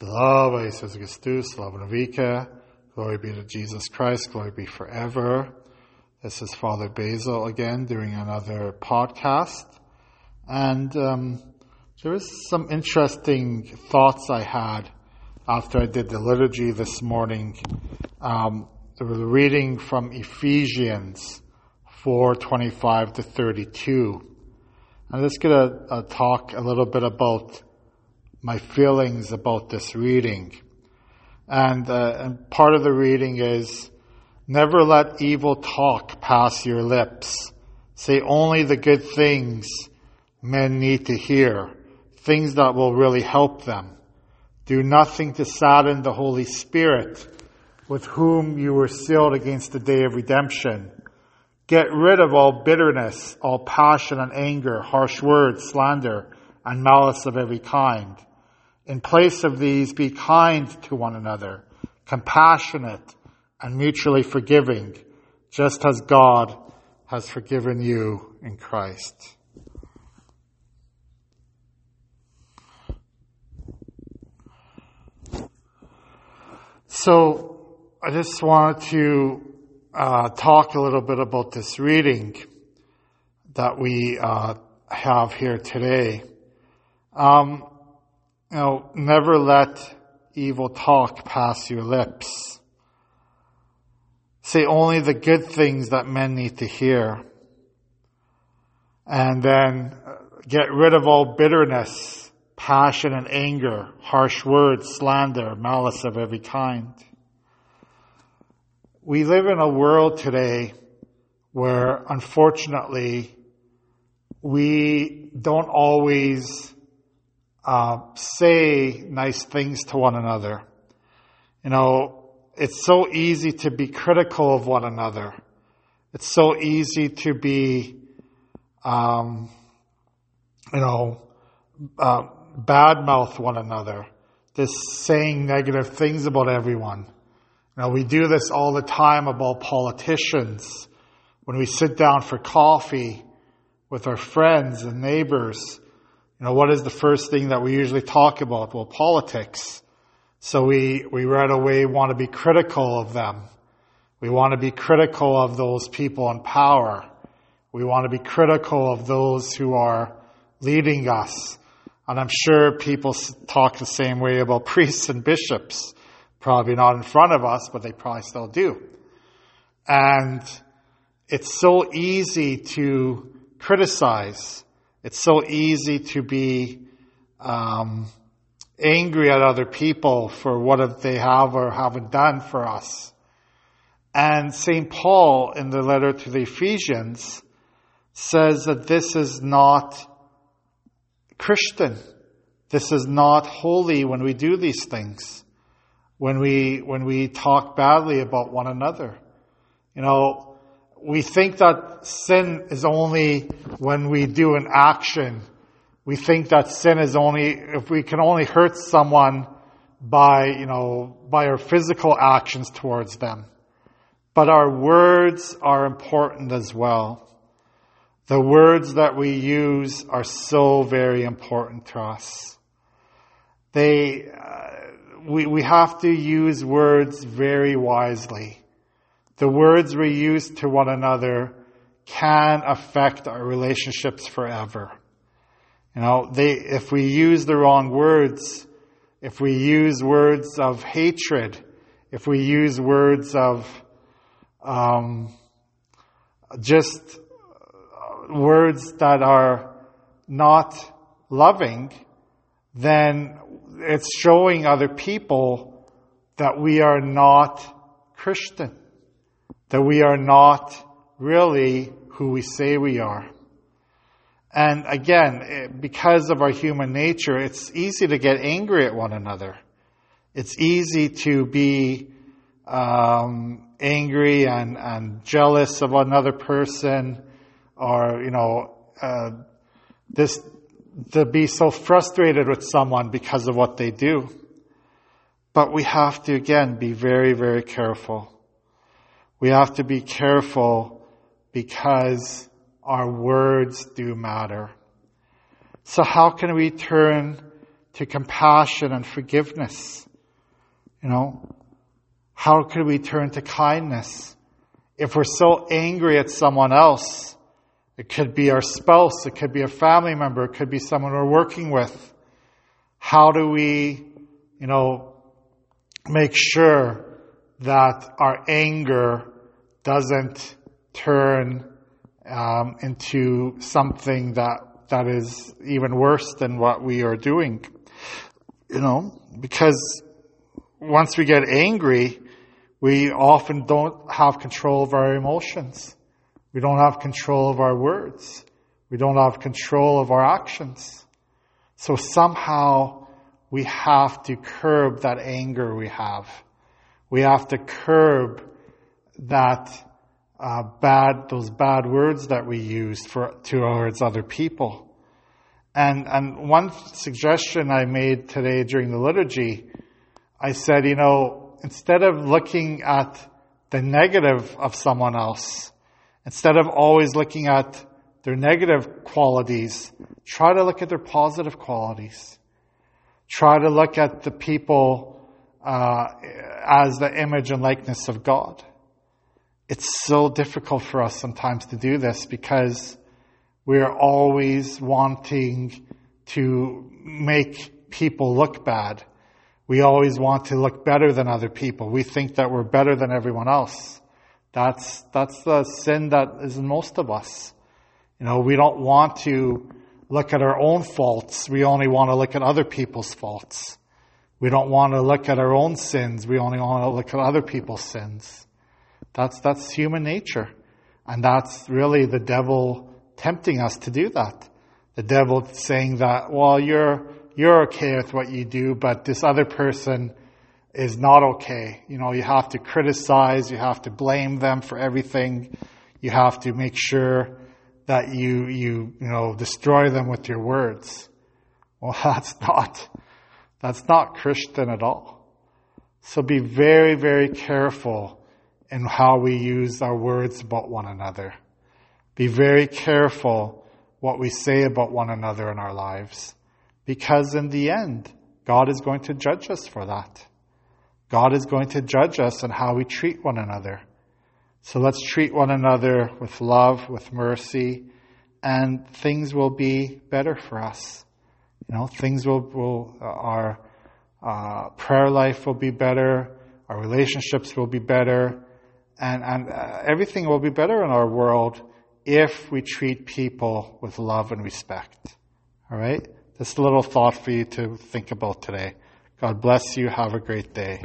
Slava Jesus Christus, Slava Navika. Glory be to Jesus Christ. Glory be forever. This is Father Basil again doing another podcast. And um, there was some interesting thoughts I had after I did the liturgy this morning. Um, there was a reading from Ephesians 4:25 to 32. I'm just going to talk a little bit about my feelings about this reading. And, uh, and part of the reading is, never let evil talk pass your lips. Say only the good things men need to hear, things that will really help them. Do nothing to sadden the Holy Spirit, with whom you were sealed against the day of redemption. Get rid of all bitterness, all passion and anger, harsh words, slander, and malice of every kind in place of these, be kind to one another, compassionate, and mutually forgiving, just as God has forgiven you in Christ. So, I just wanted to uh, talk a little bit about this reading that we uh, have here today. Um, know, never let evil talk pass your lips. Say only the good things that men need to hear. And then uh, get rid of all bitterness, passion and anger, harsh words, slander, malice of every kind. We live in a world today where unfortunately we don't always uh, say nice things to one another. You know, it's so easy to be critical of one another. It's so easy to be, um, you know, uh, badmouth one another, just saying negative things about everyone. You know, we do this all the time about politicians. When we sit down for coffee with our friends and neighbors, you know, what is the first thing that we usually talk about? Well, politics. So we, we right away want to be critical of them. We want to be critical of those people in power. We want to be critical of those who are leading us. And I'm sure people talk the same way about priests and bishops. Probably not in front of us, but they probably still do. And it's so easy to criticize. It's so easy to be um, angry at other people for what they have or haven't done for us. And St. Paul in the letter to the Ephesians says that this is not Christian. This is not holy when we do these things. When we, when we talk badly about one another. You know, we think that sin is only when we do an action. We think that sin is only, if we can only hurt someone by, you know, by our physical actions towards them. But our words are important as well. The words that we use are so very important to us. They, uh, we, we have to use words very wisely the words we use to one another can affect our relationships forever. You know, they, if we use the wrong words, if we use words of hatred, if we use words of um, just words that are not loving, then it's showing other people that we are not Christian that we are not really who we say we are. And again, eh, because of our human nature, it's easy to get angry at one another. It's easy to be um, angry and, and jealous of another person, or you know, uh, this to be so frustrated with someone because of what they do. But we have to again be very, very careful. We have to be careful because our words do matter. So how can we turn to compassion and forgiveness? You know, how could we turn to kindness? If we're so angry at someone else, it could be our spouse, it could be a family member, it could be someone we're working with. How do we, you know, make sure that our anger doesn't turn um, into something that that is even worse than what we are doing. You know, because once we get angry, we often don't have control of our emotions. We don't have control of our words. We don't have control of our actions. So somehow we have to curb that anger we have. We have to curb that uh, bad, those bad words that we use for, towards other people. And, and one suggestion I made today during the liturgy, I said, you know, instead of looking at the negative of someone else, instead of always looking at their negative qualities, try to look at their positive qualities. Try to look at the people uh, as the image and likeness of God it's so difficult for us sometimes to do this because we're always wanting to make people look bad. We always want to look better than other people. We think that we're better than everyone else. That's, that's the sin that is in most of us. You know, we don't want to look at our own faults. We only want to look at other people's faults. We don't want to look at our own sins. We only want to look at other people's sins. That's, that's human nature. And that's really the devil tempting us to do that. The devil saying that, well, you're, you're okay with what you do, but this other person is not okay. You know, you have to criticize, you have to blame them for everything. You have to make sure that you, you, you know, destroy them with your words. Well, that's not, that's not Christian at all. So be very, very careful in how we use our words about one another. Be very careful what we say about one another in our lives. Because in the end, God is going to judge us for that. God is going to judge us on how we treat one another. So let's treat one another with love, with mercy, and things will be better for us. You know, things will, will our uh, prayer life will be better, our relationships will be better, and, and uh, everything will be better in our world if we treat people with love and respect. All right? Just a little thought for you to think about today. God bless you. Have a great day.